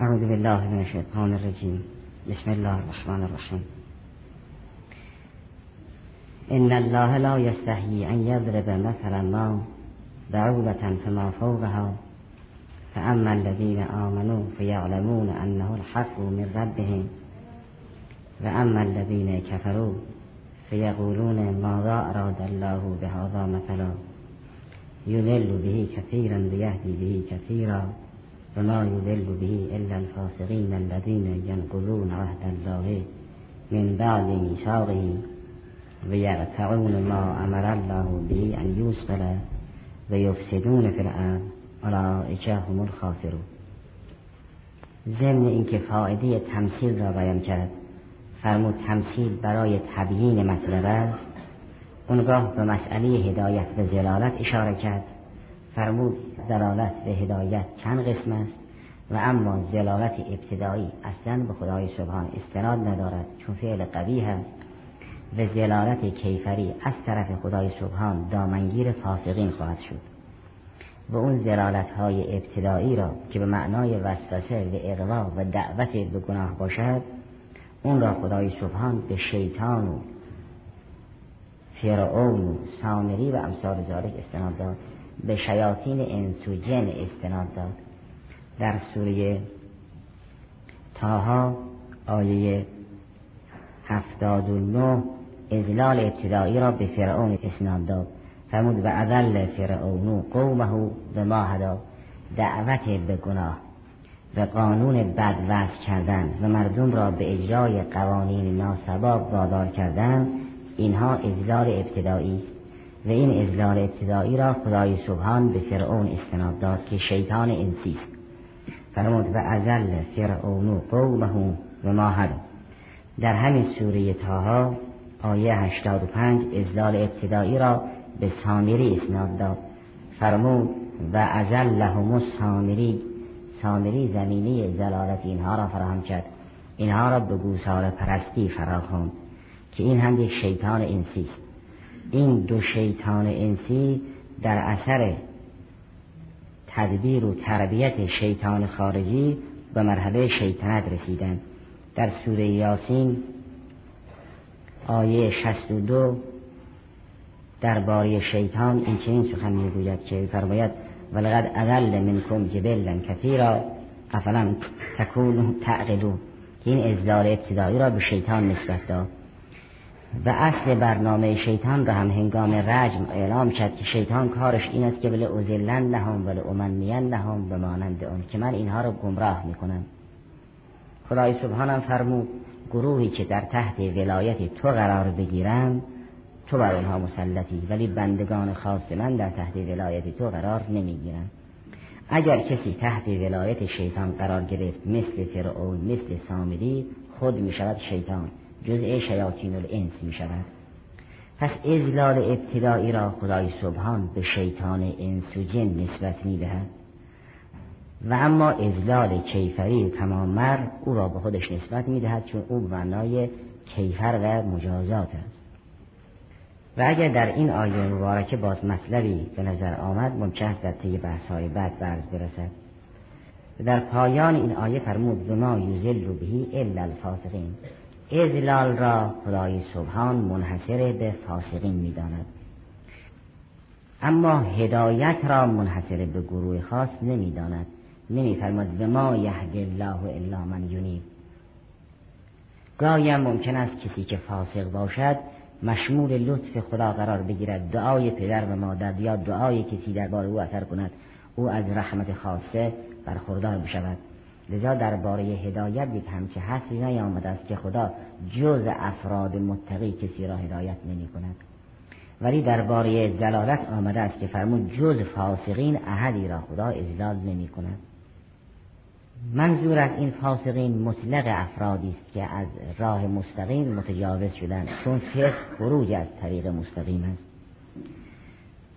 أعوذ بالله من الشيطان الرجيم. بسم الله الرحمن الرحيم. إن الله لا يستحيي أن يضرب مثلا ما بعوضة فما فوقها. فأما الذين آمنوا فيعلمون أنه الحق من ربهم. وأما الذين كفروا فيقولون ماذا أراد الله بهذا مثلا. يذل به كثيرا ويهدي به كثيرا. وما يذل به إلا الفاسقين الذين ينقضون عهد الله من بعد ميثاقه ويقطعون ما أمر الله به أن يوصل ويفسدون في الأرض أولئك هم الخاسرون. ضمن اینکه فایده تمثیل را بیان کرد فرمود تمثیل برای تبیین مطلب است. اونگاه به مسئله هدایت و زلالت فرمود زلالت و هدایت چند قسم است؟ و اما زلالت ابتدایی اصلا به خدای سبحان استناد ندارد چون فعل قوی هست و زلالت کیفری از طرف خدای سبحان دامنگیر فاسقین خواهد شد. و اون زلالت های ابتدایی را که به معنای وسوسه و اقوا و دعوت به گناه باشد اون را خدای سبحان به شیطان و فرعون و سامری و امثال ذالک استناد داد. به شیاطین انس و جن استناد داد. در سوره تاها آیه هفتاد و نه ازلال ابتدایی را به فرعون اسناد داد. فرمود و اذل فرعون قومه به ما هدا. دعوت به گناه و قانون بد وضع کردن و مردم را به اجرای قوانین ناسباب وادار کردن اینها ازلال ابتدایی است. و این ازلال ابتدایی را خدای سبحان به فرعون استناد داد که شیطان انسی است. فرمود و ازل فرعون قومه و ما در همین سوره تاها آیه 85 ازلال ابتدایی را به سامری اسناد داد. فرمود و ازل لهم سامری سامری زمینی زلالت اینها را فراهم کرد. اینها را به گوسار پرستی فراخوند که این هم یک شیطان انسی است. این دو شیطان انسی در اثر تدبیر و تربیت شیطان خارجی به مرحله شیطنت رسیدند در سوره یاسین آیه 62 درباره شیطان این چنین سخن می‌گوید که فرماید ولقد اذل منکم جبلا کثیرا افلم تکونوا تعقلون. که این ازدار ابتدایی را به شیطان نسبت داد. و اصل برنامه شیطان را هم هنگام رجم اعلام کرد که شیطان کارش این است که بله ازلن نهم ولی امنین نهم به مانند اون که من اینها را گمراه می‌کنم. خدای سبحانم فرمود گروهی که در تحت ولایت تو قرار بگیرند تو بر آنها مسلطی ولی بندگان خاص من در تحت ولایت تو قرار نمی‌گیرند اگر کسی تحت ولایت شیطان قرار گرفت مثل فرعون مثل سامری خود می شود شیطان. جزء شیاطین الانس می شود پس ازلال ابتدایی را خدای سبحان به شیطان انس و جن نسبت می دهد و اما ازلال کیفری تمام مر او را به خودش نسبت می دهد چون او معنای کیفر و مجازات است. و اگر در این آیه مبارکه باز مطلبی به نظر آمد ممکن است در طی بحث‌های بعد برز برسد. در پایان این آیه فرمود به ما یوزل بهی الا الفاسقین. ازلال را خدای سبحان منحصر به فاسقین می‌داند. اما هدایت را منحصر به گروه خاص نمی‌داند. نمیفرماد به ما یهد الله الا من یونیب گاهی ممکن است کسی که فاسق باشد مشمول لطف خدا قرار بگیرد دعای پدر و مادر یا دعای کسی درباره او اثر کند. او از رحمت خاصه برخوردار بشود لذا درباره هدایت یک همچه حسی نیامده است که خدا جز افراد متقی کسی را هدایت نمی کند. ولی درباره زلالت آمده است که فرمود جز فاسقین احدی را خدا ازلال نمی کند. منظور از این فاسقین مطلق افرادی است که از راه مستقیم متجاوز شدند چون فسق خروج از طریق مستقیم است.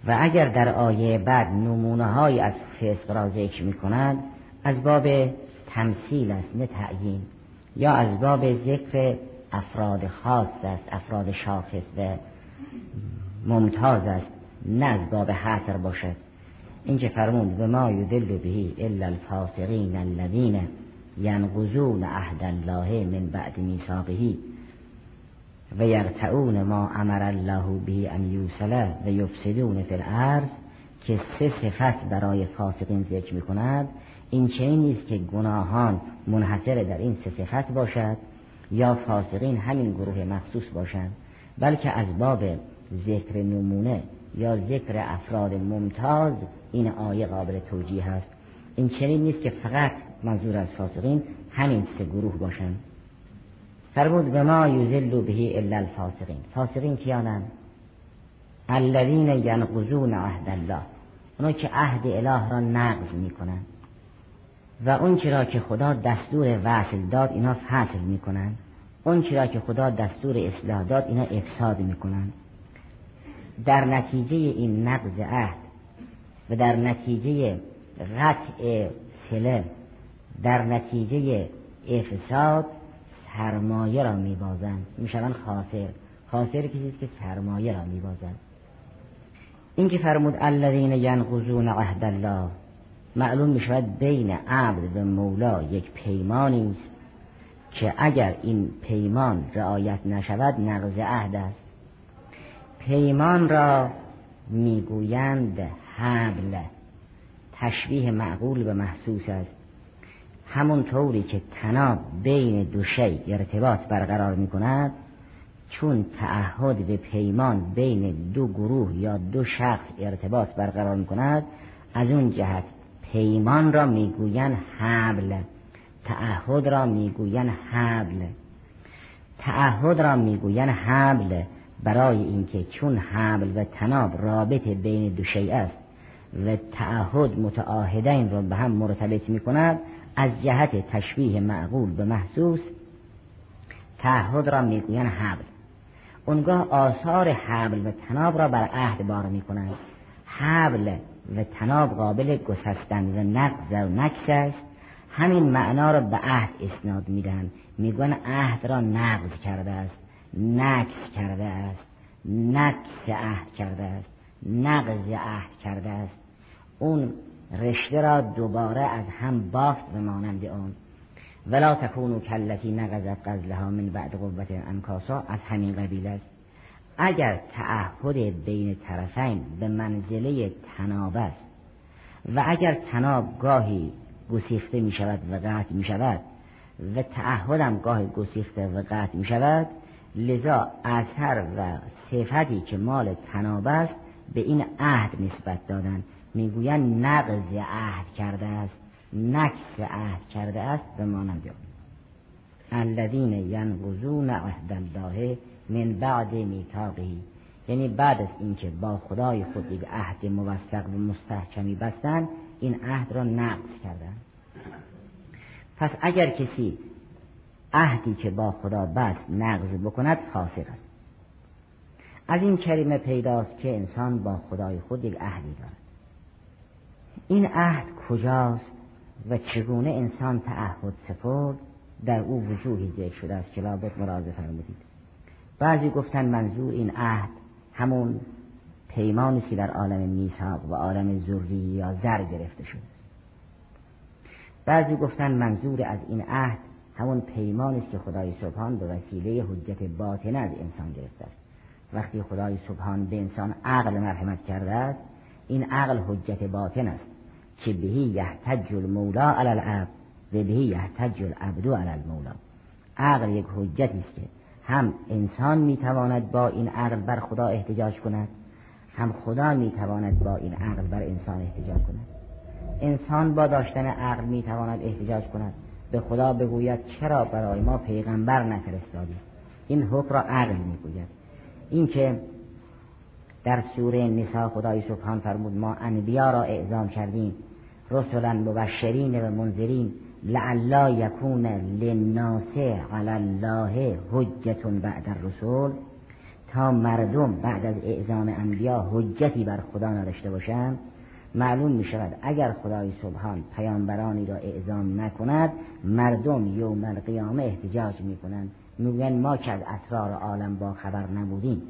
و اگر در آیه بعد نمونه های از فسق را ذکر می کند از باب تمثیل است نه تعیین. یا از باب ذکر افراد خاص است افراد شاخص و ممتاز است نه از باب حصر باشد. این که فرمود؟ و ما یدل بهی الا الفاسقین الذین ینقضون عهد الله من بعد میثاقه و یقطعون ما امر الله به ان یوصله و یفسدون فی الارض که سه صفت برای فاسقین ذکر می کند این چه نیست که گناهان منحصر در این سه صفت باشد یا فاسقین همین گروه مخصوص باشند بلکه از باب ذکر نمونه یا ذکر افراد ممتاز این آیه قابل توجیه هست. این چنین نیست که فقط منظور از فاسقین همین سه گروه باشند. فرمود به ما یوزلو بهی الا الفاسقین. فاسقین کیانند؟ الذین ینقضون عهد الله. اونا که عهد اله را نقض می‌کنند. و اون را که خدا دستور وصل داد اینا فصل می‌کنند اون را که خدا دستور اصلاح داد اینا افساد می‌کنند در نتیجه این نقض عهد و در نتیجه قطع سله در نتیجه افساد سرمایه را میبازند. می‌شوند خاسر خاسر کسی که سرمایه را میبازند این که فرمود الذین ینقضون عهد الله. معلوم می شود بین عبد و مولا یک پیمانی است که اگر این پیمان رعایت نشود نقض عهد است. پیمان را می‌گویند حبل تشبیه معقول به محسوس است. همون طوری که تناب بین دو شی ارتباط برقرار می کند چون تعهد به پیمان بین دو گروه یا دو شخص ارتباط برقرار می کند از اون جهت پیمان را می‌گوین حبل تعهد را می‌گوین حبل. تعهد را می‌گوین حبل برای اینکه چون حبل و تناب رابط بین دو شیء است و تعهد متعاهدین را به هم مرتبط می کند از جهت تشبیه معقول به محسوس تعهد را می‌گوین حبل. اونگاه آثار حبل و تناب را بر عهد بار می حبل و تناب قابل گسستن و نقض و نکس است همین معنا را به عهد اسناد میدن. میگن عهد را نقض کرده است نکس کرده است نکس عهد کرده است نقض عهد کرده است. اون رشته را دوباره از هم بافت به مانند اون ولا تکونو کلتی نقضت قزلها من بعد قوت انکاسا از همین قبیل است. اگر تعهد بین طرفین به منزله تناب است و اگر تناب گاهی گسیخته می شود و قطع می شود و تعهدم گاهی گسیخته و قطع می شود لذا اثر و صفتی که مال تناب است به این عهد نسبت دادن. می‌گویند نقض عهد کرده است نکس عهد کرده است به مانند الذین ینقضون عهد الله من بعد میثاقه. یعنی بعد از اینکه با خدای خود یک عهد موثق و مستحکمی بستن این عهد را نقض کردن. پس اگر کسی عهدی که با خدا بست نقض بکند فاسق است. از این کلمه پیداست که انسان با خدای خود یک عهدی دارد. این عهد کجاست و چگونه انسان تعهد سپرد؟ در او وجوهی ذکر شده است که لابد مراجعه فرمودید. بعضی گفتن منظور این عهد همون پیمانی که در عالم میثاق و عالم زوری یا زر گرفته شده است. بعضی گفتن منظور از این عهد همون پیمانی است که خدای سبحان به وسیله حجت باطنه از انسان گرفته است. وقتی خدای سبحان به انسان عقل مرحمت کرده است این عقل حجت باطن است. که بهی یحتج المولا علی العبد و بهی یحتج العبد علی المولا. عقل یک حجتی است که هم انسان می‌تواند با این عقل بر خدا احتجاج کند هم خدا می‌تواند با این عقل بر انسان احتجاج کند. انسان با داشتن عقل می‌تواند احتجاج کند. به خدا بگوید چرا برای ما پیغمبر نفرستادی؟ این حکم را عقل می‌گوید. اینکه در سوره نساء خدای سبحان فرمود ما انبیا را اعزام کردیم رسلا مبشرین و منذرین لعلا یکون للناس علی الله حجت بعد الرسول تا مردم بعد از اعزام انبیا حجتی بر خدا نداشته باشند. معلوم می شود اگر خدای سبحان پیامبرانی را اعزام نکند مردم یوم القیامه احتجاج می کنند میگن ما که از اسرار عالم با خبر نبودیم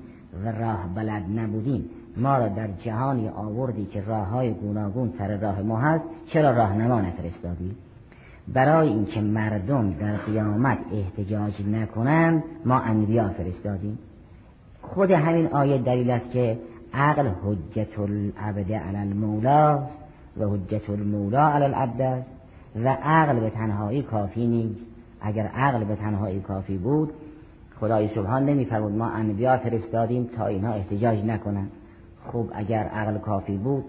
و راه بلد نبودیم. ما را در جهانی آوردی که راه های گوناگون سر راه ما هست چرا راهنما نفرستادی؟ برای اینکه مردم در قیامت احتجاج نکنند ما انبیا فرستادیم. خود همین آیه دلیل است که عقل حجت العبد علی المولاست و حجت المولا علی العبد است و عقل به تنهایی کافی نیست. اگر عقل به تنهایی کافی بود خدای سبحان نمیفرمود ما انبیا فرستادیم تا اینها احتجاج نکنند. خب اگر عقل کافی بود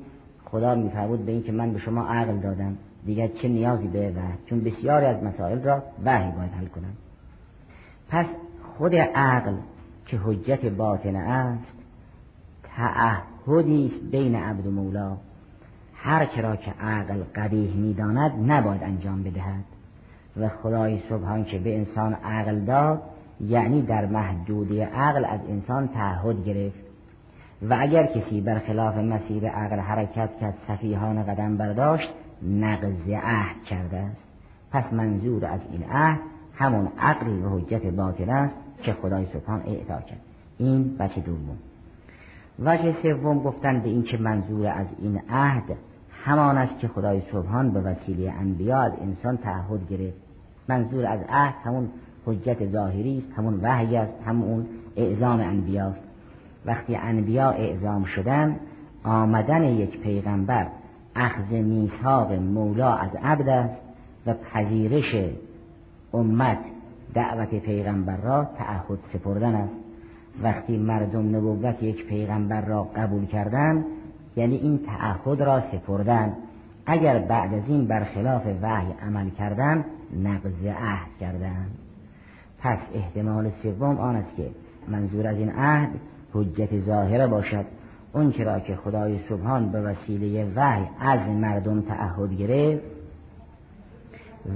خدا میفرمود به اینکه من به شما عقل دادم دیگر چه نیازی به وحی چون بسیاری از مسائل را وحی باید حل کنم. پس خود عقل که حجت باطنه است تعهدی است بین عبد و مولا. هر چرا که عقل قبیح می‌داند نباید انجام بدهد. و خدای سبحان که به انسان عقل داد یعنی در محدوده عقل از انسان تعهد گرفت. و اگر کسی بر خلاف مسیر عقل حرکت کرد صفیحان قدم برداشت نقض عهد کرده است. پس منظور از این عهد همون عقل و حجت باطل است که خدای سبحان اعطا کرد. این بچه دوم. وجه سوم گفتن به این که منظور از این عهد همان است که خدای سبحان به وسیله انبیا از انسان تعهد گرفت. منظور از عهد همون حجت ظاهری است همون وحی است همون اعزام انبیاست وقتی انبیا اعزام شدن آمدن یک پیغمبر اخذ میثاق مولا از عبد است و پذیرش امت دعوت پیغمبر را تعهد سپردن است. وقتی مردم نبوت یک پیغمبر را قبول کردن یعنی این تعهد را سپردن. اگر بعد از این برخلاف وحی عمل کردن نقض عهد کردن. پس احتمال سوم آن است که منظور از این عهد حجت ظاهره باشد. اون را که خدای سبحان به وسیله وحی از مردم تعهد گرفت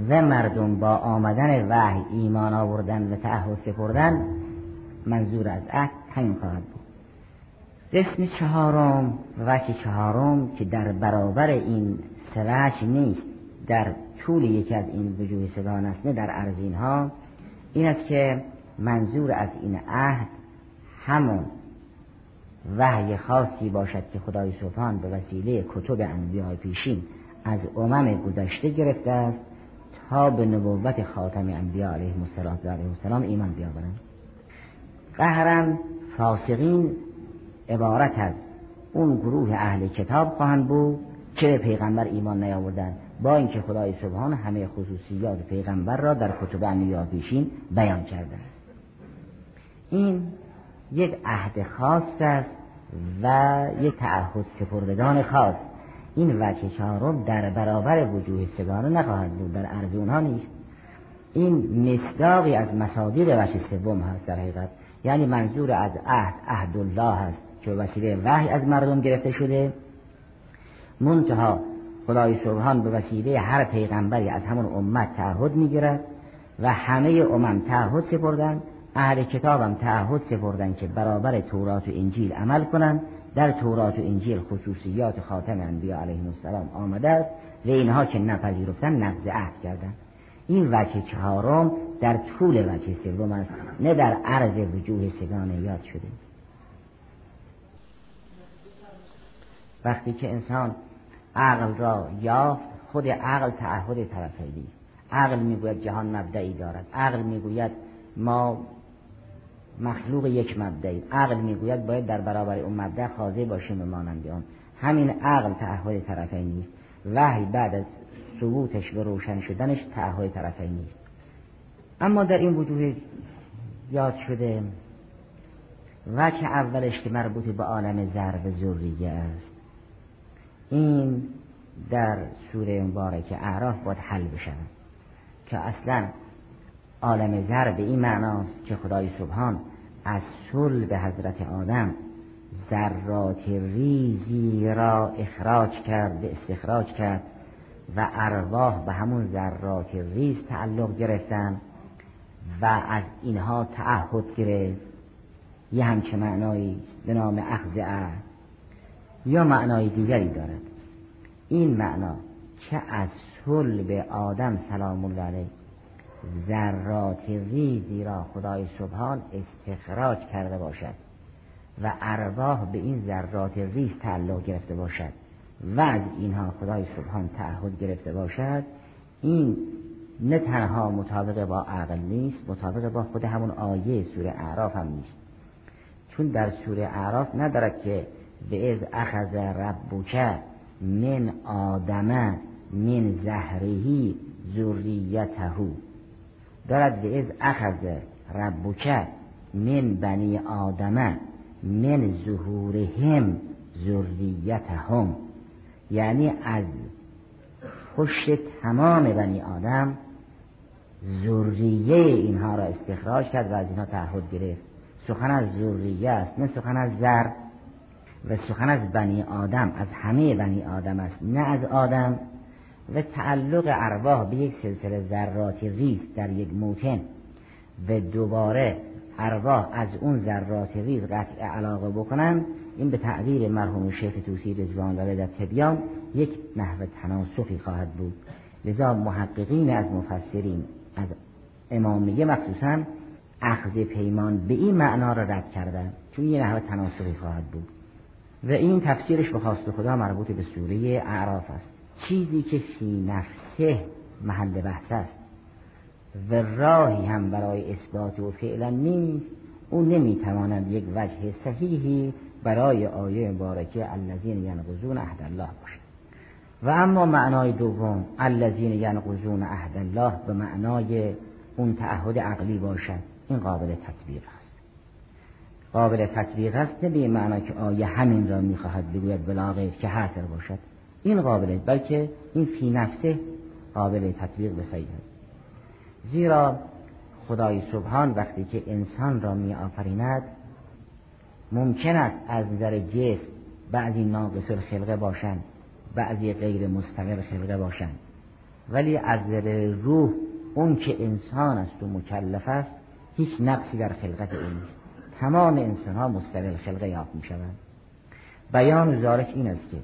و مردم با آمدن وحی ایمان آوردن و تعهد سپردن منظور از عهد همین خواهد بود. قسم چهارم وجه چهارم که در برابر این سوچ نیست در طول یکی از این وجوه سگان است نه در ارزین ها این است که منظور از این عهد همون وحی خاصی باشد که خدای سبحان به وسیله کتب انبیاء پیشین از امم گذشته گرفته است تا به نبوت خاتم انبیاء علیه السلام ایمان بیاورند. قهرا فاسقین عبارت از اون گروه اهل کتاب خواهند بود که به پیغمبر ایمان نیاوردند. با اینکه خدای سبحان همه خصوصیات پیغمبر را در کتب انبیاء پیشین بیان کرده است. این یک عهد خاص است و یک تعهد سپردگان خاص. این وجه چهارم در برابر وجوه سگانه نخواهد بود در ارزون ها نیست. این مصداقی از مصادیق وجه سوم هست در حقیقت. یعنی منظور از عهد عهد الله هست که وسیله وحی از مردم گرفته شده. منتها خدای سبحان به وسیله هر پیغمبری از همون امت تعهد می‌گیرد و همه امم تعهد سپردن. اهل کتابم تعهد سپردن که برابر تورات و انجیل عمل کنند در تورات و انجیل خصوصیات خاتم انبیا علیه السلام آمده است و اینها که نپذیرفتن نقض عهد کردند این وجه چهارم در طول وجه سوم است نه در عرض وجوه سگانه یاد شده. وقتی که انسان عقل را یافت خود عقل تعهد طرفینی است. عقل می‌گوید جهان مبدعی دارد. عقل می‌گوید ما مخلوق یک مبدعی عقل می‌گوید باید در برابر اون مبدع خاضع باشیم و مانند آن. همین عقل تعهد طرفین نیست. وحی بعد از ثبوتش و روشن شدنش تعهد طرفین نیست. اما در این وجوه یاد شده وجه اولش که مربوط به عالم ضرب ذریه است. این در سوره مبارک اعراف باید حل بشود که اصلا عالم زر به این معناست که خدای سبحان از به حضرت آدم ذرات ریزی را اخراج کرد به استخراج کرد و ارواح به همون ذرات ریز تعلق گرفتن و از اینها تعهد گرفت. یه همچه معنایی به نام اخذ یا معنای دیگری دارد. این معنا که از به آدم سلام الله علیه ذرات ریزی را خدای سبحان استخراج کرده باشد و ارواح به این ذرات ریز تعلق گرفته باشد و از اینها خدای سبحان تعهد گرفته باشد این نه تنها مطابق با عقل نیست مطابق با خود همون آیه سوره اعراف هم نیست. چون در سوره اعراف ندارد که به از اخذ ربک من آدم من زهرهی ذریته دارد به از اخذ ربک من بنی آدم من ظهورهم ذریتهم. یعنی از پشت تمام بنی آدم ذریه اینها را استخراج کرد و از اینها تعهد گرفت. سخن از ذریه است نه سخن از زر و سخن از بنی آدم. از همه بنی آدم است نه از آدم. و تعلق ارواح به یک سلسله ذرات ریز در یک موتن و دوباره ارواح از اون ذرات ریز قطع علاقه بکنن این به تعبیر مرحوم شیخ توسی رضوان الله در تبیان یک نحو تناسخی خواهد بود. لذا محققین از مفسرین از امامیه مخصوصا اخذ پیمان به این معنا را رد کردن چون یه نحو تناسخی خواهد بود. و این تفسیرش به خواست خدا مربوط به سوره اعراف است. چیزی که فی نفسه محل بحث است و راهی هم برای اثبات و فعلا نیست او نمی‌تواند یک وجه صحیحی برای آیه مبارکه الذین ینقضون عهد الله باشد. و اما معنای دوم الذین ینقضون عهد الله به معنای اون تعهد عقلی باشد این قابل تطبیق است. قابل تطبیق است نه به معنا که آیه همین را می‌خواهد بگوید بلاغه که حاصل باشد. این قابله بلکه این فی نفسه قابل تطبیق به زیرا خدای سبحان وقتی که انسان را می آفریند ممکن است از نظر جسم بعضی ناقص الخلقه باشند بعضی غیر مستقل خلقه باشند. ولی از نظر روح اون که انسان است و مکلف است هیچ نقصی در خلقت او نیست. تمام انسان ها مستقل خلقه یافت می شوند بیان ذالک این است که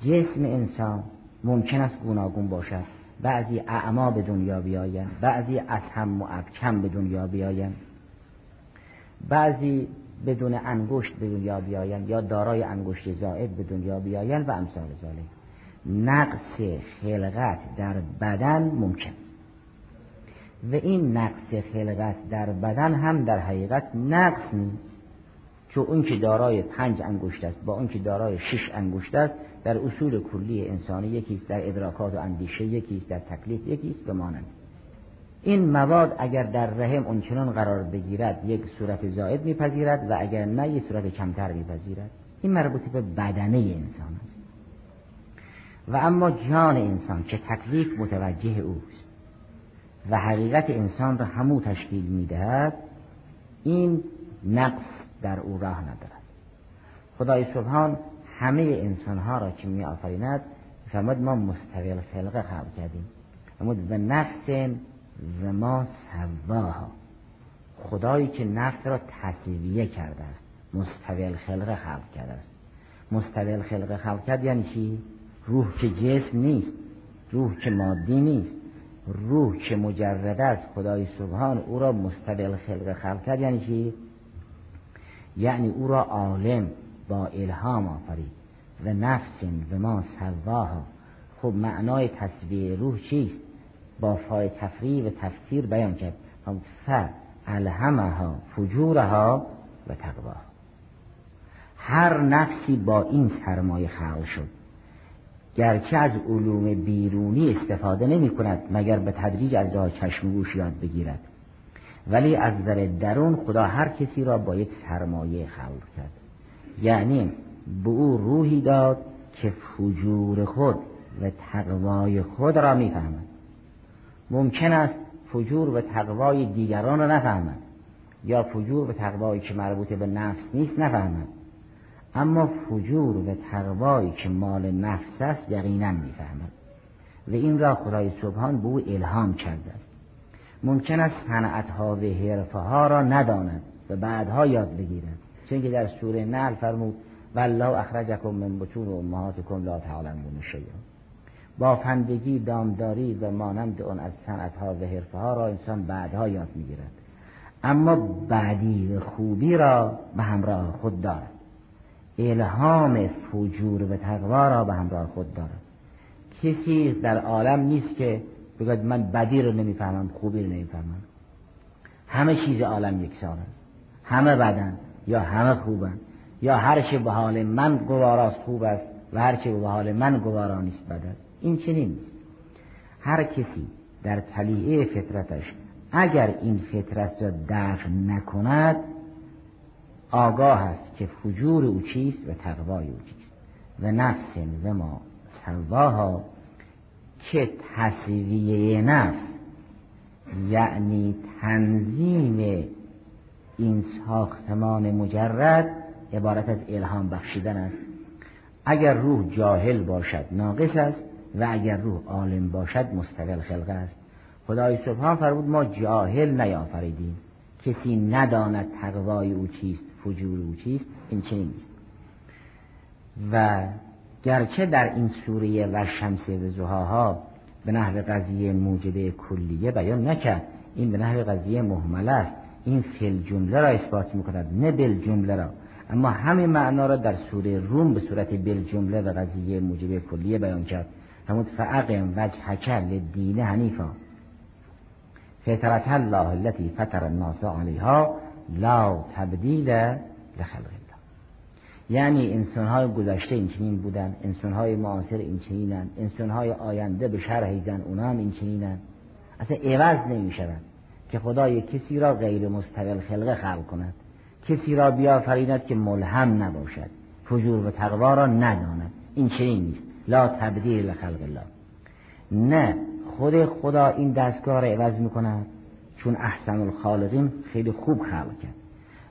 جسم انسان ممکن است گوناگون باشد. بعضی اعما به دنیا بیایند بعضی از هم و ابکم به دنیا بیایند. بعضی بدون انگشت به دنیا بیایند یا دارای انگشت زائد به دنیا بیایند و امثال ذالک نقص خلقت در بدن ممکن است. و این نقص خلقت در بدن هم در حقیقت نقص نیست. چون اون که دارای پنج انگشت است با اون که دارای شش انگشت است در اصول کلی انسانی یکیست در ادراکات و اندیشه یکیست در تکلیف یکیست به مانند. این مواد اگر در رحم اونچنان قرار بگیرد یک صورت زائد میپذیرد و اگر نه یک صورت کمتر میپذیرد. این مربوط به بدنه انسان است. و اما جان انسان که تکلیف متوجه اوست و حقیقت انسان را همو تشکیل می‌دهد این نقص در او راه ندارد. خدای سبحان همه انسان ها را که می آفریند فرمود ما مستقل خلقه خلق کردیم فرمود به نفس و ما سواها خدایی که نفس را تصویه کرده است مستقل خلقه خلق کرده است مستقل خلقه خلق کرد یعنی چی؟ روح که جسم نیست روح که مادی نیست روح که مجرد است خدای سبحان او را مستقل خلقه خلق کرد یعنی چی؟ یعنی او را عالم با الهام آفرید. و نفس و ما سواها. خب معنای تصویر روح چیست؟ با فای تفریح و تفسیر بیان کرد. ف الهمها فجورها و تقواها. هر نفسی با این سرمایه خلق شد. گرچه از علوم بیرونی استفاده نمی کند مگر به تدریج از راه چشم گوش یاد بگیرد. ولی از نظر درون خدا هر کسی را با یک سرمایه خلق کرد. یعنی به او روحی داد که فجور خود و تقوای خود را می‌فهمد. ممکن است فجور و تقوای دیگران را نفهمد یا فجور و تقوایی که مربوط به نفس نیست نفهمد. اما فجور و تقوایی که مال نفس است یقینا می‌فهمد و این را خدای سبحان به او الهام کرده است. ممکن است صنعتها و حرفه ها را نداند و بعدها یاد بگیرد. چون که در سوره نحل فرمود والله اخرجکم من بطون امهاتکم لا تعلمون شیئا. بافندگی دامداری و مانند اون از صنعتها و حرفه ها را انسان بعدها یاد می‌گیرد. اما بعدی و خوبی را به همراه خود دارد. الهام فجور و تقوا را به همراه خود دارد. کسی در عالم نیست که بگوید من بدی رو نمی‌فهمم خوبی رو نمی‌فهمم. همه چیز عالم یکسان است. همه بدن. یا همه خوبن. یا هر چه به حال من گواراست خوب است و هر چه به حال من گوارا نیست بد این چنین نیست. هر کسی در طلیعه فطرتش اگر این فطرت را دفع نکند آگاه است که فجور او چیست و تقوای او چیست. و نفس و ما سواها که تصویه نفس یعنی تنظیم این ساختمان مجرد عبارت از الهام بخشیدن است. اگر روح جاهل باشد ناقص است و اگر روح عالم باشد مستقل خلقه است. خدای سبحان فرمود ما جاهل نیافریدیم. کسی نداند تقوای او چیست فجور او چیست این چنین نیست. و گرچه در این سوره و شمسه و زهاها به نحو قضیه موجبه کلیه بیان نکرد این به نحو قضیه محمله است. این فل جمله را اثبات می‌کند نه بل جمله را. اما همه معنا را در سوره روم به صورت بل جمله و قضیه موجبه کلیه بیان کرد. همون فعقم وجه حکر لدین حنیفا فطرت الله التي فطر الناس علیها لا تبدیل لخلق الله. یعنی انسانهای گذشته این چنین بودن انسانهای معاصر این چنینن انسانهای آینده به شرح زن اونا هم این چنینن اصلا عوض نمی شود که خدای کسی را غیر مستقل خلقه خلق کند. کسی را بیافریند که ملهم نباشد. فجور و تقوا را نداند. این چنین نیست. لا تبدیل لخلق الله. نه خود خدا این دستگاه را عوض می‌کند چون احسن الخالقین خیلی خوب خلق کرد.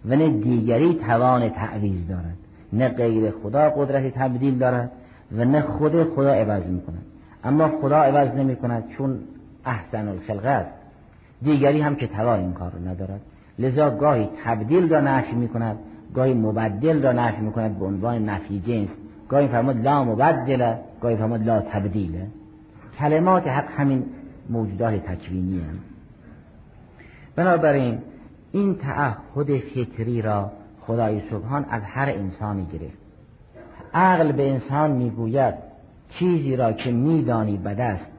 و نه دیگری توان تعویز دارد. نه غیر خدا قدرت تبدیل دارد و نه خود خدا عوض می‌کند. اما خدا عوض نمی کند چون احسن الخلقه است. دیگری هم که توان این کار رو ندارد. لذا گاهی تبدیل را نفی می کند گاهی مبدل را نفی می کند به عنوان نفی جنس. گاهی فرمود لا مبدل گاهی فرمود لا تبدیله کلمات حق همین موجودات تکوینی هم. بنابراین این تعهد فطری را خدای سبحان از هر انسانی گرفت. عقل به انسان می‌گوید چیزی را که میدانی بد است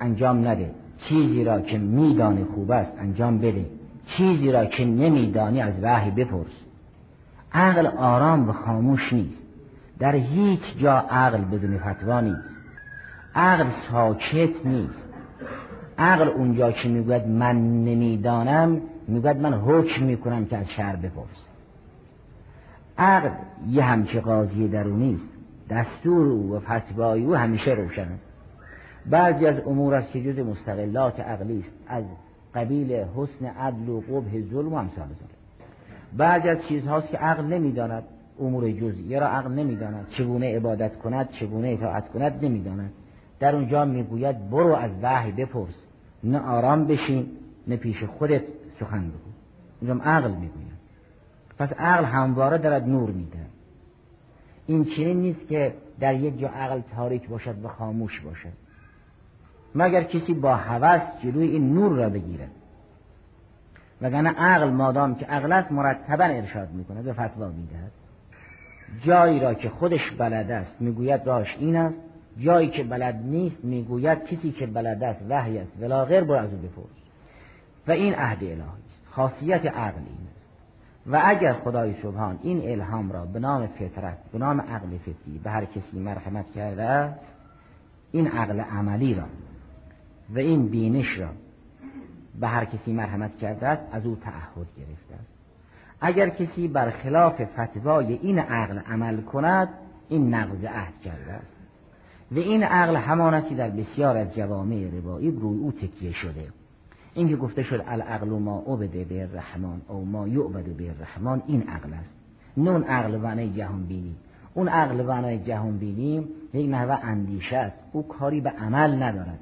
انجام نده. چیزی را که میدانی خوب است انجام بده چیزی را که نمیدانی از وحی بپرس. عقل آرام و خاموش نیست. در هیچ جا عقل بدون فتوا نیست. عقل ساکت نیست. عقل اونجا که می‌گوید من نمی‌دانم می‌گوید من حکم می‌کنم که از شهر بپرس. عقل یه همچه قاضی درونی است. دستور او و فتوای او همیشه روشن است. بعضی از امور است که جز مستقلات عقلی است. از قبیل حسن عدل و قبه ظلم و امثال ظلم. بعضی از چیزهاست که عقل نمی‌داند. امور جزئیه را عقل نمی‌داند. چگونه عبادت کند چگونه اطاعت کند نمی‌داند. در اونجا می‌گوید برو از وحی بپرس. نه آرام بشین نه پیش خودت سخن بگو. اونجا عقل می‌گوید. پس عقل همواره دارد نور میده این چنین نیست که در یک جا عقل تاریک باشد و خاموش باشد. مگر کسی با هوس جلوی این نور را بگیرد؟ وگرنه عقل مادام که عقل است مرتبا ارشاد می‌کند و فتوا می‌دهد. جایی را که خودش بلد است می‌گوید راش این است. جایی که بلد نیست می‌گوید کسی که بلد است وحی است. ولا غیر برو از او بپرس. و این عهد الهی است. خاصیت عقل این است. و اگر خدای سبحان این الهام را به نام فطرت به نام عقل فطری به هر کسی مرحمت کرده است این عقل عملی را و این بینش را به هر کسی مرحمت کرده است از او تعهد گرفته است. اگر کسی بر خلاف فتوای این عقل عمل کند این نقض عهد کرده است. و این عقل همانستی در بسیار از جوامع روایی روی او تکیه شده. این که گفته شد العقل ما عبد به رحمان او ما یعبد به رحمان این عقل است. نه اون عقل ونای جهان بینی. اون عقل ونای جهان بینی یک نحوه اندیشه است. او کاری به عمل ندارد.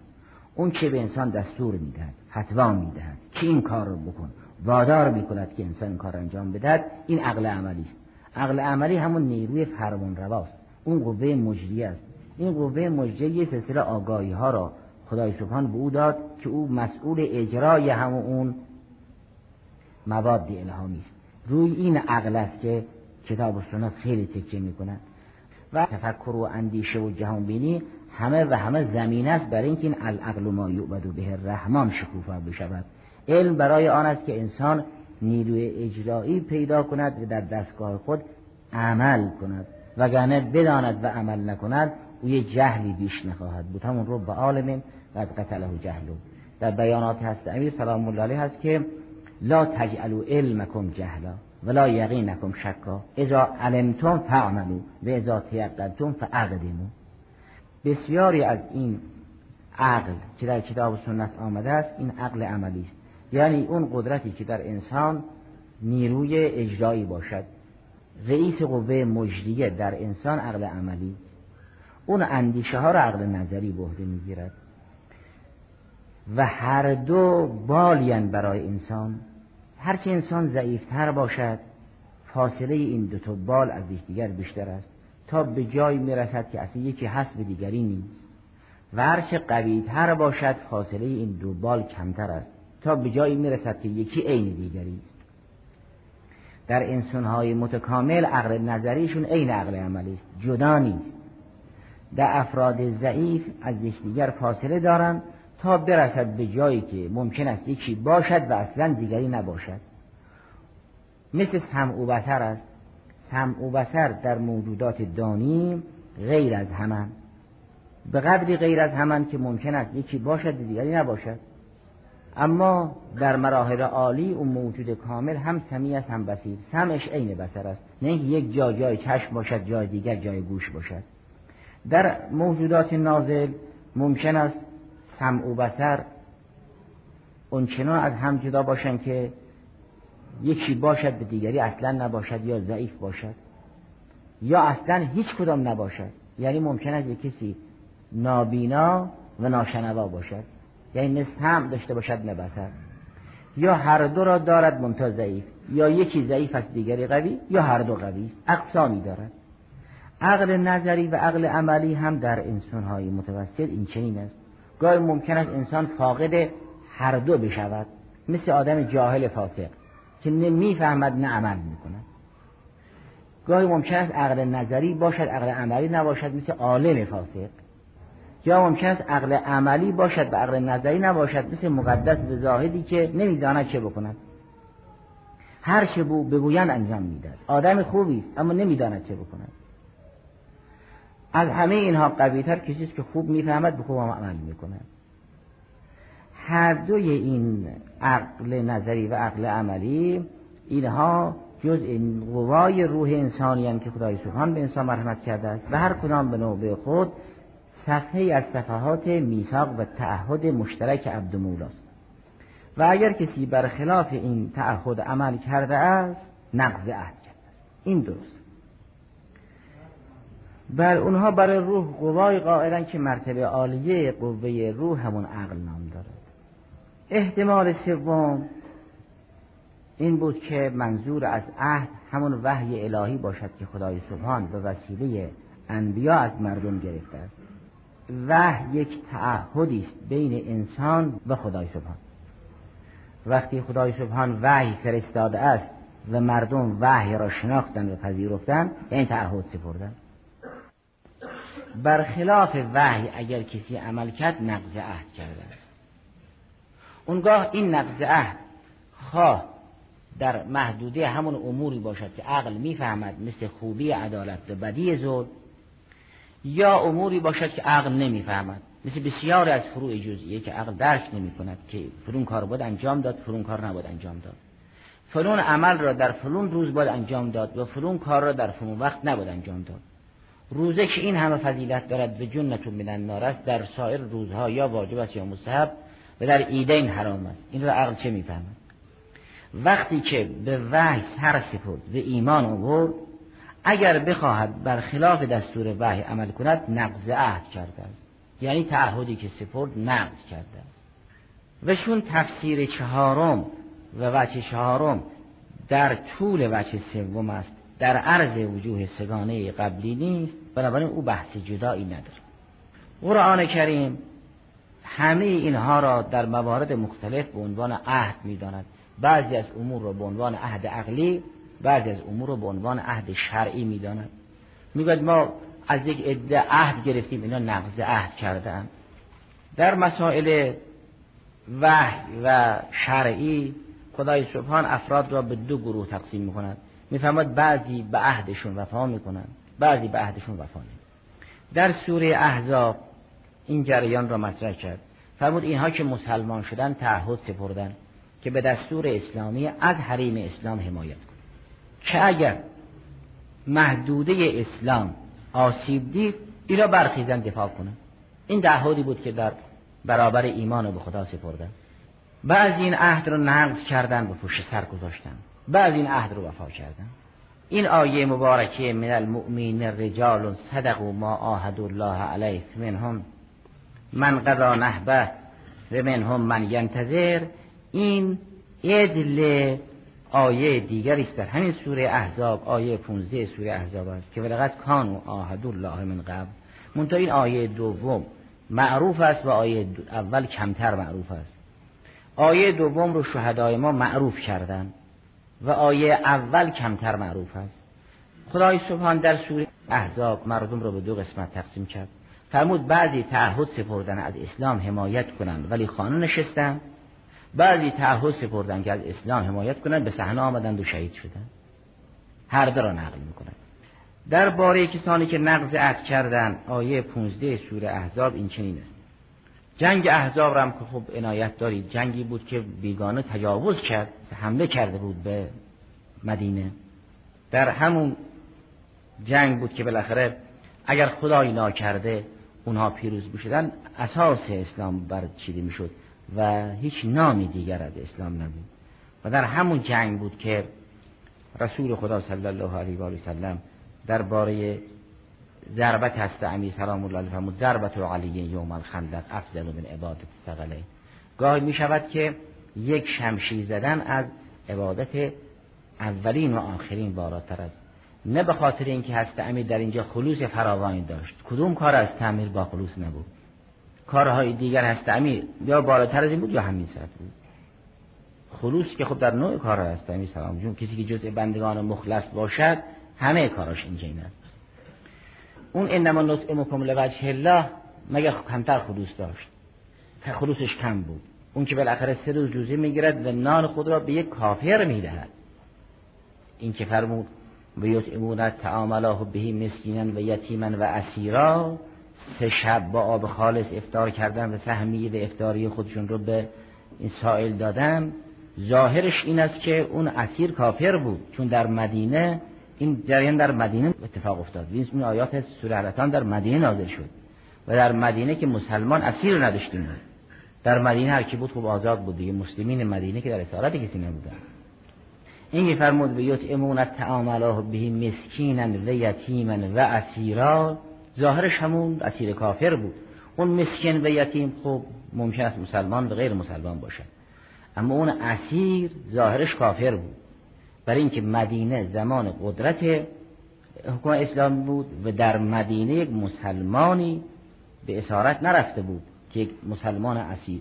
اون که به انسان دستور می‌دهد فتوا می‌دهد که این کار رو بکن. وادار می‌کند که انسان کار انجام بدهد. این عقل عملی است. عقل عملی همون نیروی فرمان رواست اون قوه مجریه است. این قوه مجریه یه سلسله آگاهی ها را خدای سبحان به او داد که او مسئول اجرای همون مواد الهامی است. روی این عقل است که کتاب و سنت خیلی تکیه می‌کنند و تفکر و اندیشه و جهان بینی همه و همه زمین است برای اینکه این العقل ما یعبد به رحمان شکوفا بشود. علم برای آن است که انسان نیروی اجرایی پیدا کند و در دستگاه خود عمل کند. وگرنه بداند و عمل نکند او یه جهلی بیش نخواهد بود. همون رو به عالم قد قتله جهلو. در بیانات هست امیر سلام الله علیه هست که لا تجعلوا علمکم جهلا ولا یقینکم شکا. اذا علمتم فعملوا و اذا تیقنتم فعقدموا بسیاری از این عقل که در کتاب سنت آمده است این عقل عملی است. یعنی اون قدرتی که در انسان نیروی اجرایی باشد. رئیس قوه مجریه در انسان عقل عملی اون اندیشه ها را عقل نظری به عهده می‌گیرد. و هر دو بالین برای انسان. هرچه انسان ضعیفتر باشد فاصله این دو تا بال از یکدیگر بیشتر است. تا به جای می‌رسد که اصلا یکی هست به دیگری نیست. و هرچه قویتر باشد فاصله این دو بال کمتر است. تا به جایی می‌رسد که یکی عین دیگری است. در انسانهای متکامل عقل نظریشون عین عقل عملی است. جدا نیست. در افراد ضعیف از یکدیگر فاصله دارند تا برسد به جایی که ممکن است یکی باشد و اصلا دیگری نباشد. مثل سمع و بسر است. سمع و بسر در موجودات دانی غیر از همان. به قدری غیر از همان که ممکن است یکی باشد دیگری نباشد. اما در مراحل عالی اون موجود کامل هم سمی است هم بسیر سمعش عین بسر است. نه یک جا جای چشم باشد جای دیگر جای گوش باشد. در موجودات نازل ممکن است سمع و بسر اونچنان از هم جدا باشند که یکی باشد به دیگری اصلا نباشد یا ضعیف باشد یا اصلا هیچ کدام نباشد. یعنی ممکن است یک کسی نابینا و ناشنوا باشد. یعنی نه سمع داشته باشد نه بسر یا هر دو را دارد منتها ضعیف یا یکی ضعیف است دیگری قوی یا هر دو قوی است. اقسامی دارد. عقل نظری و عقل عملی هم در انسانهای متوسط این چنین است. گاهی ممکن است انسان فاقد هر دو بشود مثل آدم جاهل فاسق. که نمی‌فهمد نه عمل می‌کند گاهی ممکن است عقل نظری باشد عقل عملی نباشد مثل عالم فاسق. یا ممکن است عقل عملی باشد و عقل نظری نباشد مثل مقدس به زاهدی که نمی‌داند چه بکند. هر چه بو بگویند انجام می‌دهد. آدم خوبی است اما نمی‌داند چه بکند. از همه اینها قویتر کسی است که خوب می‌فهمد به خوب عمل می‌کند هر دوی این عقل نظری و عقل عملی اینها جز این قوای روح انسانی که خدای سبحان به انسان مرحمت کرده است. و هر کدام به نوبه خود صفحه از صفحات میثاق و تعهد مشترک عبد مولاست. و اگر کسی برخلاف این تعهد عمل کرده است نقض عهد کرده است. این درست. بر اونها برای روح قوای قائلن که مرتبه عالیه قوه روح همون عقل نام دارد احتمال سوم این بود که منظور از عهد همون وحی الهی باشد که خدای سبحان به وسیله انبیا از مردم گرفته است. وحی یک تعهدی است بین انسان و خدای سبحان. وقتی خدای سبحان وحی فرستاده است و مردم وحی را شناختن و پذیرفتن این تعهد سپردن. برخلاف وحی اگر کسی عمل کرد نقض عهد کرده است. اونگاه این نقض عهد خواه در محدوده همون اموری باشد که عقل می‌فهمد مثل خوبی عدالت و بدی ظلم یا اموری باشد که عقل نمی‌فهمد. مثل بسیاری از فروع جزئیه که عقل درک نمی کند که فلون کار باید انجام داد فلون کار نباید انجام داد. فلون عمل را در فلون روز باید انجام داد و فلون کار را در فلون وقت نباید انجام داد. روزه که این همه فضیلت دارد به جنة من النار است در سایر روزها یا واجب است یا مستحب و در عیدین حرام است. این را عقل چه می‌فهمد وقتی که به وحی سر سپرد به ایمان آورد اگر بخواهد بر خلاف دستور وحی عمل کند نقض عهد کرده است. یعنی تعهدی که سپرد نقض کرده است. و چون تفسیر چهارم و وجه چهارم در طول وجه سوم است در عرض وجوه سگانه قبلی نیست بنابراین او بحث جدایی نداره. قرآن کریم همه اینها را در موارد مختلف به عنوان عهد می‌داند. بعضی از امور را به عنوان عهد عقلی بعضی از امور را به عنوان عهد شرعی می‌داند. می‌گوید ما از یک عده عهد گرفتیم اینا نقض عهد کردن در مسائل وحی و شرعی خدای سبحان افراد را به دو گروه تقسیم می‌کنند می‌فهمد بعضی به عهدشون وفا می‌کنند بعضی به عهدشون وفا نمی‌کنند. در سوره احزاب این جریان را مطرح کرد. فرمود اینها که مسلمان شدن تعهد سپردن که به دستور اسلامی از حریم اسلام حمایت کنند. که اگر محدوده اسلام آسیب دید اینا برخیزن دفاع کنن. این تعهدی بود که در برابر ایمان و به خدا سپردن. بعض این عهد رو نقض کردن و پشت سر گذاشتن. بعض این عهد رو وفا کردن. این آیه مبارکه من المؤمنین رجال صدقوا ما عاهدوا الله علیه منهم. من قضا نحبه و منهم من ینتظر. این ادل آیه دیگری است در همین سوره احزاب آیه 15 سوره احزاب است که ولقد کانوا عاهدوا الله من قبل. منتها این آیه دوم معروف است و آیه اول کمتر معروف است. آیه دوم رو شهدای ما معروف کردن و آیه اول کمتر معروف است. خدای سبحان در سوره احزاب مردم رو به دو قسمت تقسیم کرد. فرمود بعضی تعهد سپردن از اسلام حمایت کنند ولی خانه نشستن. بعضی تعهد سپردن که از اسلام حمایت کنند به صحنه آمدند و شهید شدن. هر دو را نقل می‌کنند. در باره کسانی که نقض عهد کردن آیه 15 سوره احزاب این چنین است. جنگ احزاب هم که خب عنایت دارید جنگی بود که بیگانه تجاوز کرد حمله کرده بود به مدینه. در همون جنگ بود که بالاخره اگر خدای ناکرده اونها پیروز بشدن اساس اسلام برچیده می‌شد و هیچ نامی دیگر از اسلام نبود. و در همون جنگ بود که رسول خدا صلی الله علیه و آله سلم درباره ضربت هست امی سلام الله علیه فرمود ضربت علی یوم الخندق افضل من عبادت سقله گاهی می شود که یک شمشیر زدن از عبادت اولین و آخرین بالاتر است نه به خاطر اینکه هست امیر در اینجا خلوص فراوانی داشت. کدوم کار از تعمیر با خلوص نبود؟ کارهای دیگر هست امیر. یا بالاتر از این بود یا همین سطح بود؟ خلوص که خب در نوع کار هست امیر سلام جون. کسی که جزء بندگان مخلص باشد همه کاراش اینجا این است. اون انما نطعمکم لوجه الله مگر کمتر خلوص داشت؟ خلوصش کم بود. اون که بالاخره سه روز جوزه می‌گیرد و نان خود را به یک کافر می‌دهد. این که فرمود و یطعمون تعامله بهی مسکینا و یتیما و اسیرا. سه شب با آب خالص افتار کردن و سهمیه به افتاری خودشون رو به این سائل دادن ظاهرش این است که اون اسیر کافر بود چون در مدینه این جریان در مدینه اتفاق افتاد. این آیات سوره در مدینه نازل شد و در مدینه که مسلمان اسیر نداشتیم. در مدینه هر کی بود خوب آزاد بود دیگه. مسلمین مدینه که در اسارت کسی نبودن. این فرمود به یطعمون الطعام الله به مسکینا و یتیما و اسیرا. ظاهرش همون اسیر کافر بود. اون مسکین و یتیم خب ممکن است مسلمان و غیر مسلمان باشد. اما اون اسیر ظاهرش کافر بود. برای اینکه مدینه زمان قدرت حکومت اسلام بود و در مدینه یک مسلمانی به اسارت نرفته بود که یک مسلمان اسیر.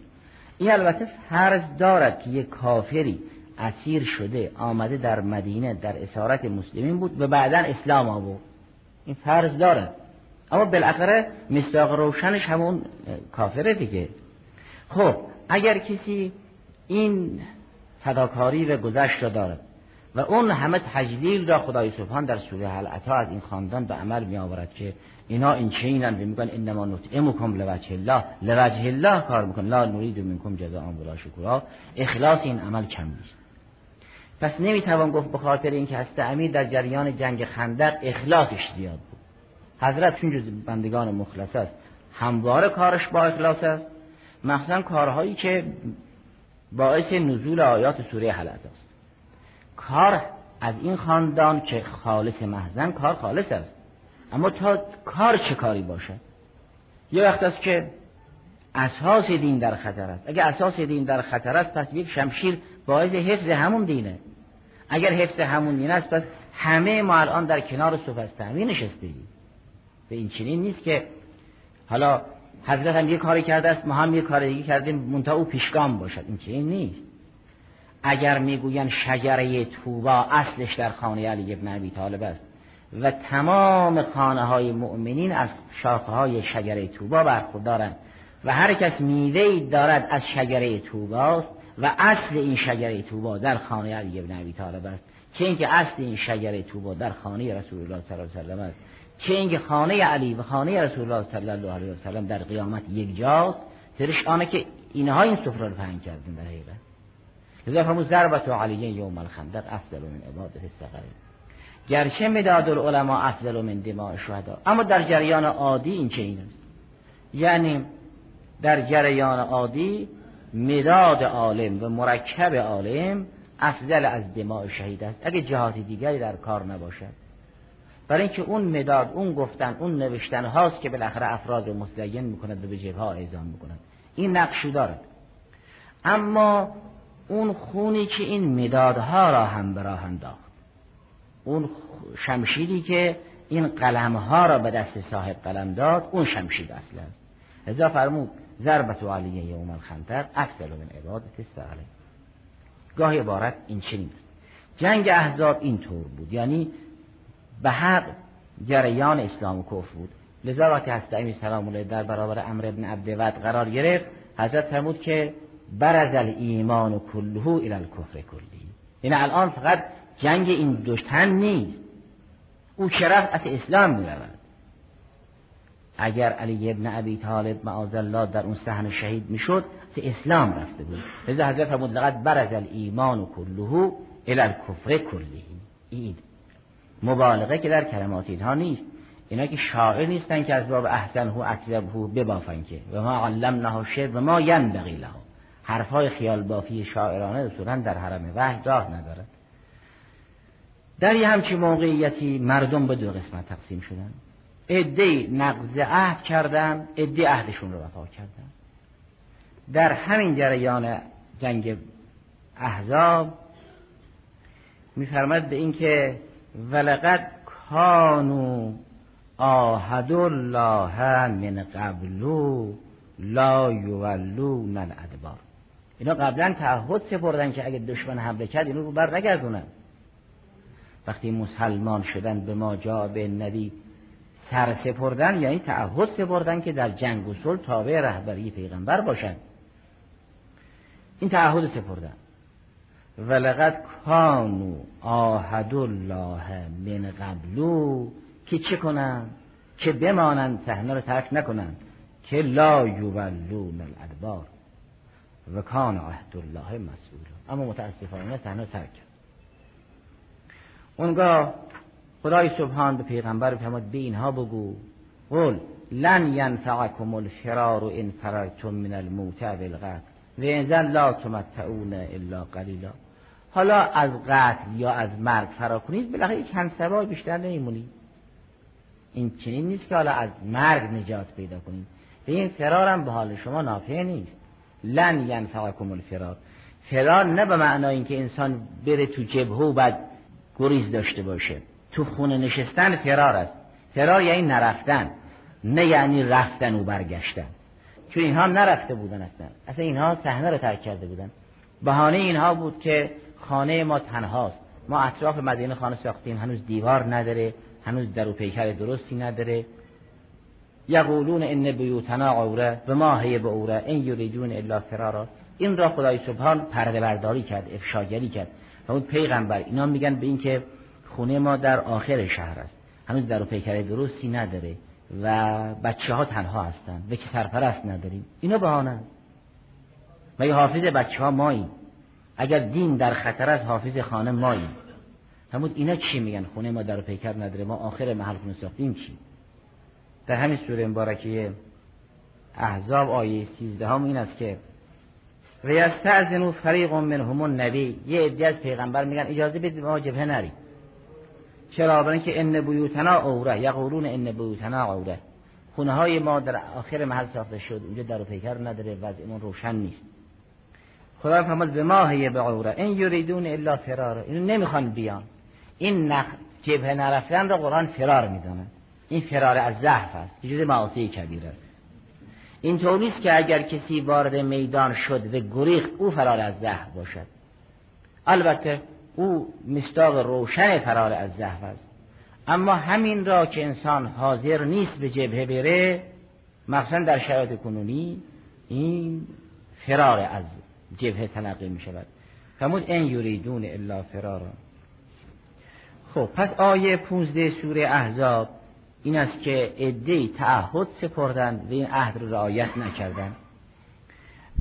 این البته فرض دارد که یک کافری اسیر شده آمده در مدینه در اسارت مسلمین بود و بعدا اسلام آورد. این فرض دارد اما بالاخره مصداق روشنش همون کافره دیگه. خب اگر کسی این فداکاری و گذشت را دارد و اون همه تجلیل را خدای سبحان در سوره حلعتا از این خاندان به عمل می آورد که اینا این چینن و میگن انما نطعمکم لوجه الله. لوجه الله کار میکن لا نرید منکم جزاء ولا شکورا. اخلاص این عمل کم نیست. پس نمی‌توان گفت به خاطر اینکه هست امیر در جریان جنگ خندق اخلاصش زیاد بود. حضرت چون جز بندگان مخلص است همواره کارش با اخلاص است. مخصوصا کارهایی که باعث نزول آیات سوره حلقه است. کار از این خاندان که خالص محزن کار خالص است. اما تا کار چه کاری باشد؟ یه وقت است که اساس دین در خطر است. اگر اساس دین در خطر است پس یک شمشیر باعث حفظ همون دینه. اگر حفظ همون دین است پس همه ما الان در کنار صف از نشسته به این چنین نیست که حالا حضرت هم یه کاری کرده است ما هم یه کار دیگه کردیم منتها او پیشگام باشد. این چنین نیست. اگر می‌گوین شجره توبا اصلش در خانه علی ابن ابی طالب است و تمام خانه های مؤمنین از شاخه های شجره توبا برخوردارند و هر کس میوه دارد از شجره توباست و اصل این شجره توبا در خانه علی ابن ابی طالب است. چه اینکه اصل این شجره توبا در خانه رسول الله صلی الله علیه و است. چه اینکه خانه علی و خانه رسول الله صلی الله علیه و در قیامت یک جاست ترش آنه که اینها این سفره رو پهن کردن در حقیقت. لذا فرمود ضربت علی یوم الخندق افضل من عبادت الصغیر گرچه مداد العلماء افضل من دماء شهدا. اما در جریان عادی این چه این است. یعنی در جریان عادی مداد عالم و مرکب عالم افضل از دماء شهید است. اگه جهات دیگری در کار نباشد. برای اینکه اون مداد اون گفتن اون نوشتن هاست که بالاخره افراد رو متدین می‌کند و به ها اعزام می‌کند. این نقشو دارد. اما اون خونی که این مدادها را هم به راه انداخت. اون شمشیری که این قلم ها را به دست صاحب قلم داد اون شمشیر اصل است. ازا فرمود ضربت علیه یوم الخندق افضل من عبادت سهله گاهی عبارت این چنین است جنگ احزاب اینطور بود. یعنی به حق جریان اسلام و کفر بود. لذا وقتی حضرت امی سلام الله در برابر امر ابن عبدود قرار گرفت حضرت فرمود که برز ایمان و کلهو الى الکفر کلی. این الان فقط جنگ این دوشتن نیست. او شرف از اسلام می اگر علی ابن ابی طالب معاذ الله در اون صحن شهید می‌شد که اسلام رفته بود. لذا حضرت فرمود لقد برز ایمان و کلهو الى الکفر کلی این مبالغه که در کلمات اینها نیست. اینا که شاعر نیستن که از باب احسن هو اکذب هو ببافن که. و ما علمناه شعر و ما ینبغی له. حرفهای خیال بافی شاعرانه اصولا در حرم وحی راه ندارد. در یه همچی موقعیتی مردم به دو قسمت تقسیم شدن. عده نقض عهد کردن عده عهدشون رو وفا کردن در همین جریان جنگ احزاب میفرمد به اینکه ولقد کانو آهد الله من قبلو لا یولون الادبار. اینا قبلا تعهد سپردن که اگه دشمن حمله کرد اینو رو بر نگردونن. وقتی مسلمان شدن به ما جا به نبی سر سپردن یعنی تعهد سپردن که در جنگ و صلح تابع رهبری پیغمبر باشن این تعهد سپردن. ولقد کانو آهد الله من قبلو که چه کنن که بمانند صحنه رو ترک نکنن که لا یولون الادبار. و کان عهد الله مسئول اما متاسفانه صحنه ترک کرد. اونگاه خدای سبحان به پیغمبر فرمود به اینها بگو قل لن ینفعکم الفرار ان فررتم من الموت بالقتل و انزل لا تمتعون الا قلیلا. حالا از قتل یا از مرگ فرار کنید بالاخره چند سبای بیشتر نمیمونید این چنین نیست که حالا از مرگ نجات پیدا کنید. به این فرارم به حال شما نافع نیست. لن ینفعکم الفرار. فرار نه به معنای اینکه انسان بره تو جبهه و بعد گریز داشته باشه. تو خونه نشستن فرار است. فرار یعنی نرفتن. نه یعنی رفتن و برگشتن. چون اینها نرفته بودن اصلا. اصلا اینها صحنه رو ترک کرده بودن. بهانه اینها بود که خانه ما تنهاست. ما اطراف مدینه خانه ساختیم. هنوز دیوار نداره. هنوز در و پیکر درستی نداره. یقولون ان بیوتنا عوره و ما هی به اوره این یریدون الا فرارا. این را خدای سبحان پرده برداری کرد افشاگری کرد. و اون پیغمبر. اینا میگن به این که خونه ما در آخر شهر است. هنوز در و پیکر درستی نداره و بچه ها تنها هستن. و که سرپرست نداریم. اینا بهانه و یه حافظ بچه ها ماییم. اگر دین در خطر از حافظ خانه ماییم. همون اینا چی میگن؟ خونه ما در پیکر نداره. ما آخر محل خونه ساختیم چی؟ در همین سوره مبارکه احزاب آیه 13 هم این است که و یستعزنو فریق منهم النبی یه عده از پیغمبر میگن اجازه بدید ما جبهه نریم. چرا برای اینکه ان بیوتنا اوره یقولون ان بیوتنا اوره. خونه های ما در آخر محل ساخته شد اونجا در پیکر نداره وضعمون روشن نیست. خدا فرمود به ما هی به عوره این یریدون الا فرار. اینو نمی‌خوان بیان. این نخ جبهه نرفتن را قرآن فرار میدانه. این فرار از زحف است جز معاصی کبیر است. این نیست که اگر کسی وارد میدان شد و گریخت او فرار از زحف باشد. البته او مستاق روشن فرار از زحف است. اما همین را که انسان حاضر نیست به جبهه بره مخصوصا در شرایط کنونی این فرار از جبهه تلقی می شود. فرمود این یریدون الا فرارا. خب پس آیه 15 سوره احزاب این است که عده تعهد سپردن و این عهد را رعایت نکردن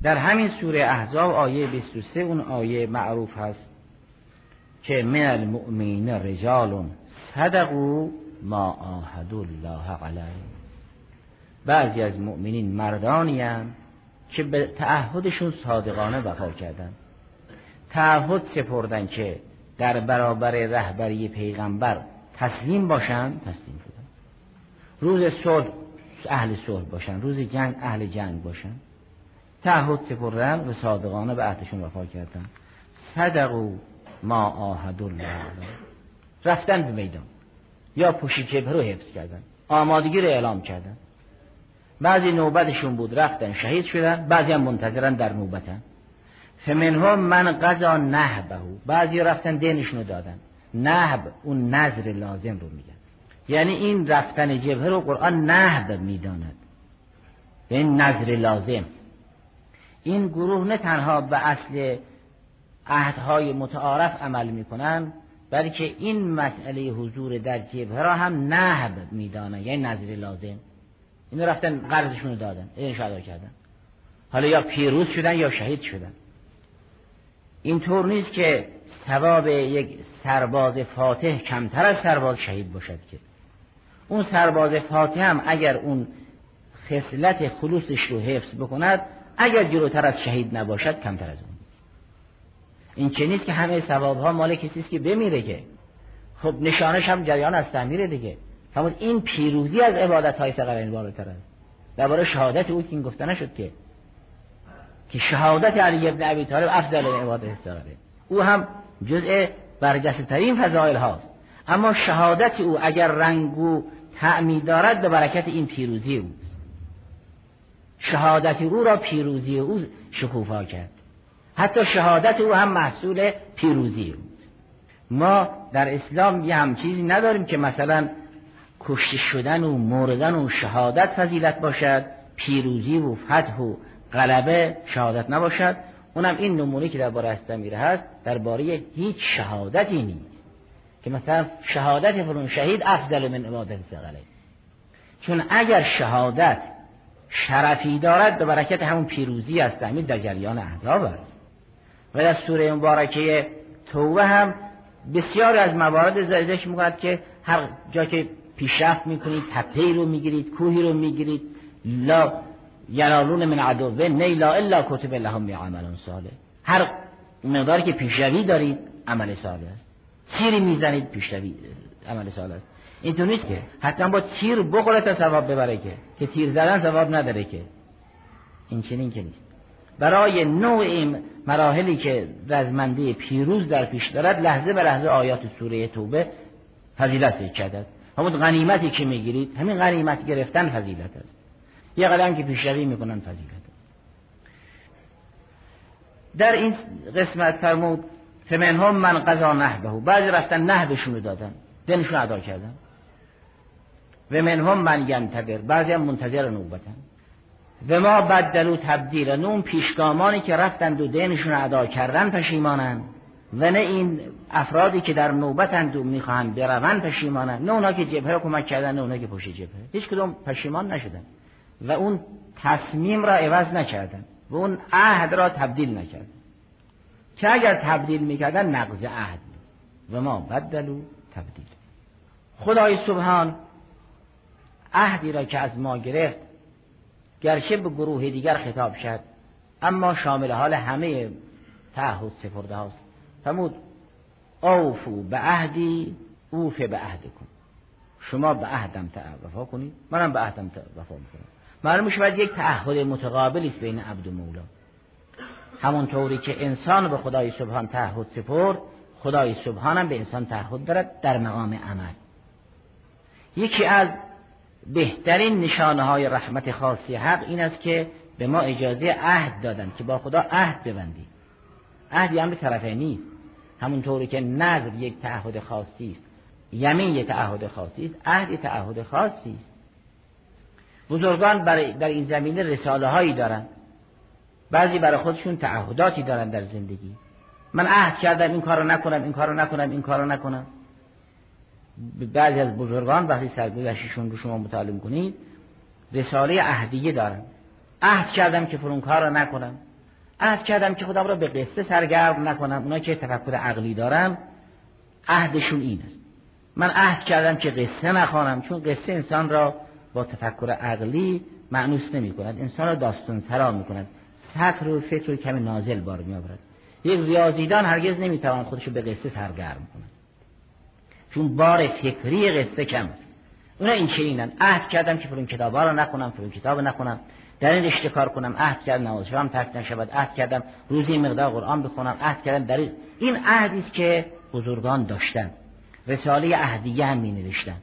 در همین سوره احزاب آیه 23 اون آیه معروف هست. که من المؤمنین رجال صدقوا ما آهد الله علیه. بعضی از مؤمنین مردانی هم که به تعهدشون صادقانه وفا کردن. تعهد سپردن که در برابر رهبری پیغمبر تسلیم باشن تسلیم شدن. روز صلح اهل صلح باشن روز جنگ اهل جنگ باشن. تعهد سپردن و صادقانه به عهدشون وفا کردن. صدقو ما آهد الله. رفتن به میدان. یا پوشی جبه رو حفظ کردن. آمادگی رو اعلام کردن. بعضی نوبتشون بود رفتن شهید شدن. بعضی هم منتظرن در نوبتن. فمنها من قضا نهبه بعضی رفتن دینشونو دادن. نهب اون نظر لازم رو میگن. یعنی این رفتن جبهه رو قرآن نهب می‌داند. این نظر لازم. این گروه نه تنها به اصل عهدهای متعارف عمل می‌کنن بلکه این مسئله حضور در جبهه را هم نهب میدانه یعنی نظر لازم. این رفتن قرضشون رو دادن. این ادا کردن. حالا یا پیروز شدن یا شهید شدن. اینطور نیست که ثواب یک سرباز فاتح کمتر از سرباز شهید باشد که. اون سرباز فاتح هم اگر اون خصلت خلوصش رو حفظ بکند اگر جلوتر از شهید نباشد کمتر از اون. این چه نیست که همه ثواب ها مال کسی است که بمیره که. خب نشانش هم جریان از تعمیره دیگه. فرمود این پیروزی از عبادت های این بالاتر است. درباره شهادت او که این گفته نشد که. که شهادت علی ابن ابی طالب افضل من عبادت او هم جزء برجسته ترین فضایل هاست. اما شهادت او اگر رنگ و تعمی دارد به برکت این پیروزی اوست. شهادت او را پیروزی او شکوفا کرد. حتی شهادت او هم محصول پیروزی اوست ما در اسلام یه هم چیزی نداریم که مثلا کشته شدن و مردن و شهادت فضیلت باشد پیروزی و فتح و غلبه شهادت نباشد. اونم این نمونه که درباره استمیره هست درباره هیچ شهادتی نیست. که مثلا شهادت فلان شهید افضل من عبادت فقله چون اگر شهادت شرفی دارد به برکت همون پیروزی است همین در جریان احزاب است. و در سوره مبارکه توبه هم بسیار از موارد ذکر می‌کند که هر جا که پیشرفت می‌کنید تپه رو می‌گیرید کوهی رو می‌گیرید لا ینالون من عدوه نیلا الا کتب لهم عمل صالح. هر مقداری که پیشروی دارید عمل صالح است. تیری می‌زنید پیشروی عمل صالح است. اینطور نیست که حتما با تیر بخوره تا ثواب ببره که که تیر زدن ثواب نداره که. این چنین که نیست. برای نوع مراحلی که رزمنده پیروز در پیش دارد لحظه به لحظه آیات سوره توبه فضیلت کرده همون غنیمتی که می‌گیرید همین غنیمت گرفتن فضیلت است. یه قدم که پیشروی می‌کنن فضیلت است. در این قسمت فرمود فمنهم من قضا نهبه بعضی رفتن نهبشون دادن دنشون ادا کردن. و منهم من ینتظر. بعضی هم منتظر نوبتن. و ما بدلو تبدیل. نون پیشگامانی که رفتند و دینشون ادا کردن پشیمانند. و نه این افرادی که در نوبتند و می‌خواهند بروند پشیمانند. نه اونا که جبهه رو کمک کردن نه اونا که پشت جبهه. هیچ کدوم پشیمان نشدن. و اون تصمیم را عوض نکردن. و اون عهد را تبدیل نکردن. که اگر تبدیل می‌کردن نقض عهد و ما بدلو تبدیل. خدای سبحان عهدی را که از ما گرفت گرچه به گروه دیگر خطاب شد اما شامل حال همه تعهد سپرده هاست. فرمود اوفو به عهدی اوف به عهد کن شما به عهدم وفا کنید منم به عهدم وفا می‌کنم. معلوم شود یک تعهد متقابلی است بین عبد و مولا. همونطوری که انسان به خدای سبحان تعهد سپرد خدای سبحان به انسان تعهد دارد در مقام عمل. یکی از بهترین نشانه های رحمت خاصی حق این است که به ما اجازه عهد دادن که با خدا عهد ببندیم عهد یعنی طرفه نیست. همونطوری که نظر یک تعهد خاصی است یمین یه تعهد خاصی است عهد یه تعهد خاصی است. بزرگان برای در این زمینه رساله هایی دارن. بعضی برای خودشون تعهداتی دارن در زندگی. من عهد کردم این کارو نکنم این کارو نکنم این کارو نکنم. بعضی از بزرگان وقتی سرگذشتشون رو شما مطالعه کنید رساله عهدیه دارن. عهد کردم که فرون کار نکنم. عهد کردم که خودم را به قصه سرگرم نکنم. اونا که تفکر عقلی دارم عهدشون این است. من عهد کردم که قصه نخوانم چون قصه انسان را با تفکر عقلی معنوس نمی کند انسان را داستان سرا می کند سطر و فکر رو کمی نازل بار می آورد یک ریاضیدان هرگز نمی توان خودش به قصه سرگرم کند. چون بار فکری قصه کم اونا این چنینن. عهد کردم که فرون کتابا رو نخونم فرون کتاب نخونم. در این رشته کار کنم عهد کردم نماز شبم ترک نشود. عهد کردم روزی مقدار قرآن بخونم. عهد کردم در این. عهدی است که بزرگان داشتن. رساله عهدیه هم می نوشتن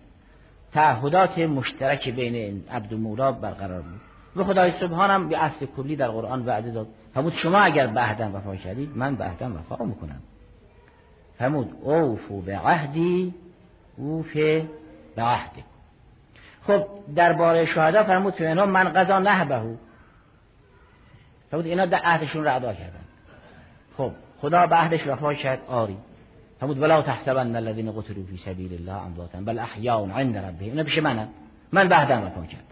تعهدات مشترک بین عبد مولا برقرار بود. و خدای سبحانم به اصل کلی در قرآن وعده داد. فرمود شما اگر به عهدم وفا کردید من به عهدم وفا می‌کنم. فرمود اوفو به عهدی اوف به عهدی خب درباره شهدا فرمود که اینا من قضا نهبهو فرمود اینا در عهدشون را ادا کردن. خب خدا به عهدش وفا کرد آری. فرمود ولا تحسبن الذين قتلوا في سبيل الله امواتا بل احیاء عند ربهم. اینا پیش منن. من بعدم وفا کردم.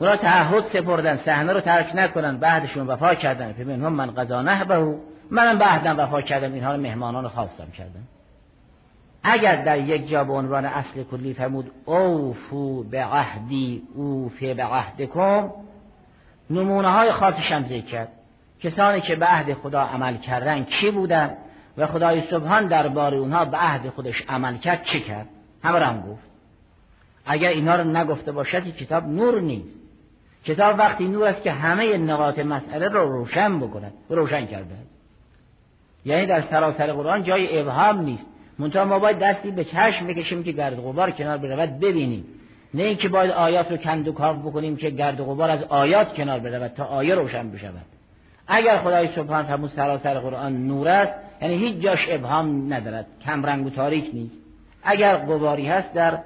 اونا تعهد سپردن صحنه رو ترک نکنن بعدشون وفا کردن. که هم من قضا نهبه منم بعدم وفا کردم. اینها رو مهمانان خواستم کردم اگر در یک جا به عنوان اصل کلی فرمود اوفو به عهدی اوفه به عهدکم نمونه های خاصش هم ذکر کرد. کسانی که به عهد خدا عمل کردن کی بودن و خدای سبحان دربار اونها به عهد خودش عمل کرد چه کرد؟ همه هم گفت. اگر اینا رو نگفته باشد کتاب نور نیست. کتاب وقتی نور است که همه نقاط مسئله رو روشن بکند روشن کرده یعنی در سراسر قرآن جای ابهام نیست. منتها ما باید دستی به چشم بکشیم که گرد غبار کنار برود ببینیم. نه اینکه باید آیات رو کند و کاف بکنیم که گرد غبار از آیات کنار برود تا آیه روشن بشود. اگر خدای سبحان فرمود سراسر قرآن نور است یعنی هیچ جاش ابهام ندارد. کم رنگ و تاریک نیست. اگر غباری هست در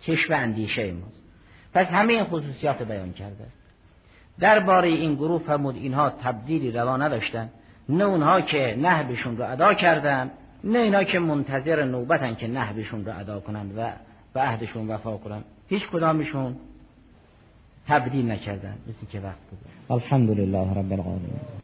چشم اندیشه ماست. پس همه این خصوصیات بیان کرده است. درباره این گروه فرمود اینها تبدیلی روا نداشتن نه اونها که نهبشون رو ادا کردند نه اینا که منتظر نوبتن که نهبشون رو ادا کنند و به عهدشون وفا کنند هیچ کدامشون تبدیل نکردن. مثل که وقت بود الحمد لله رب العالمین.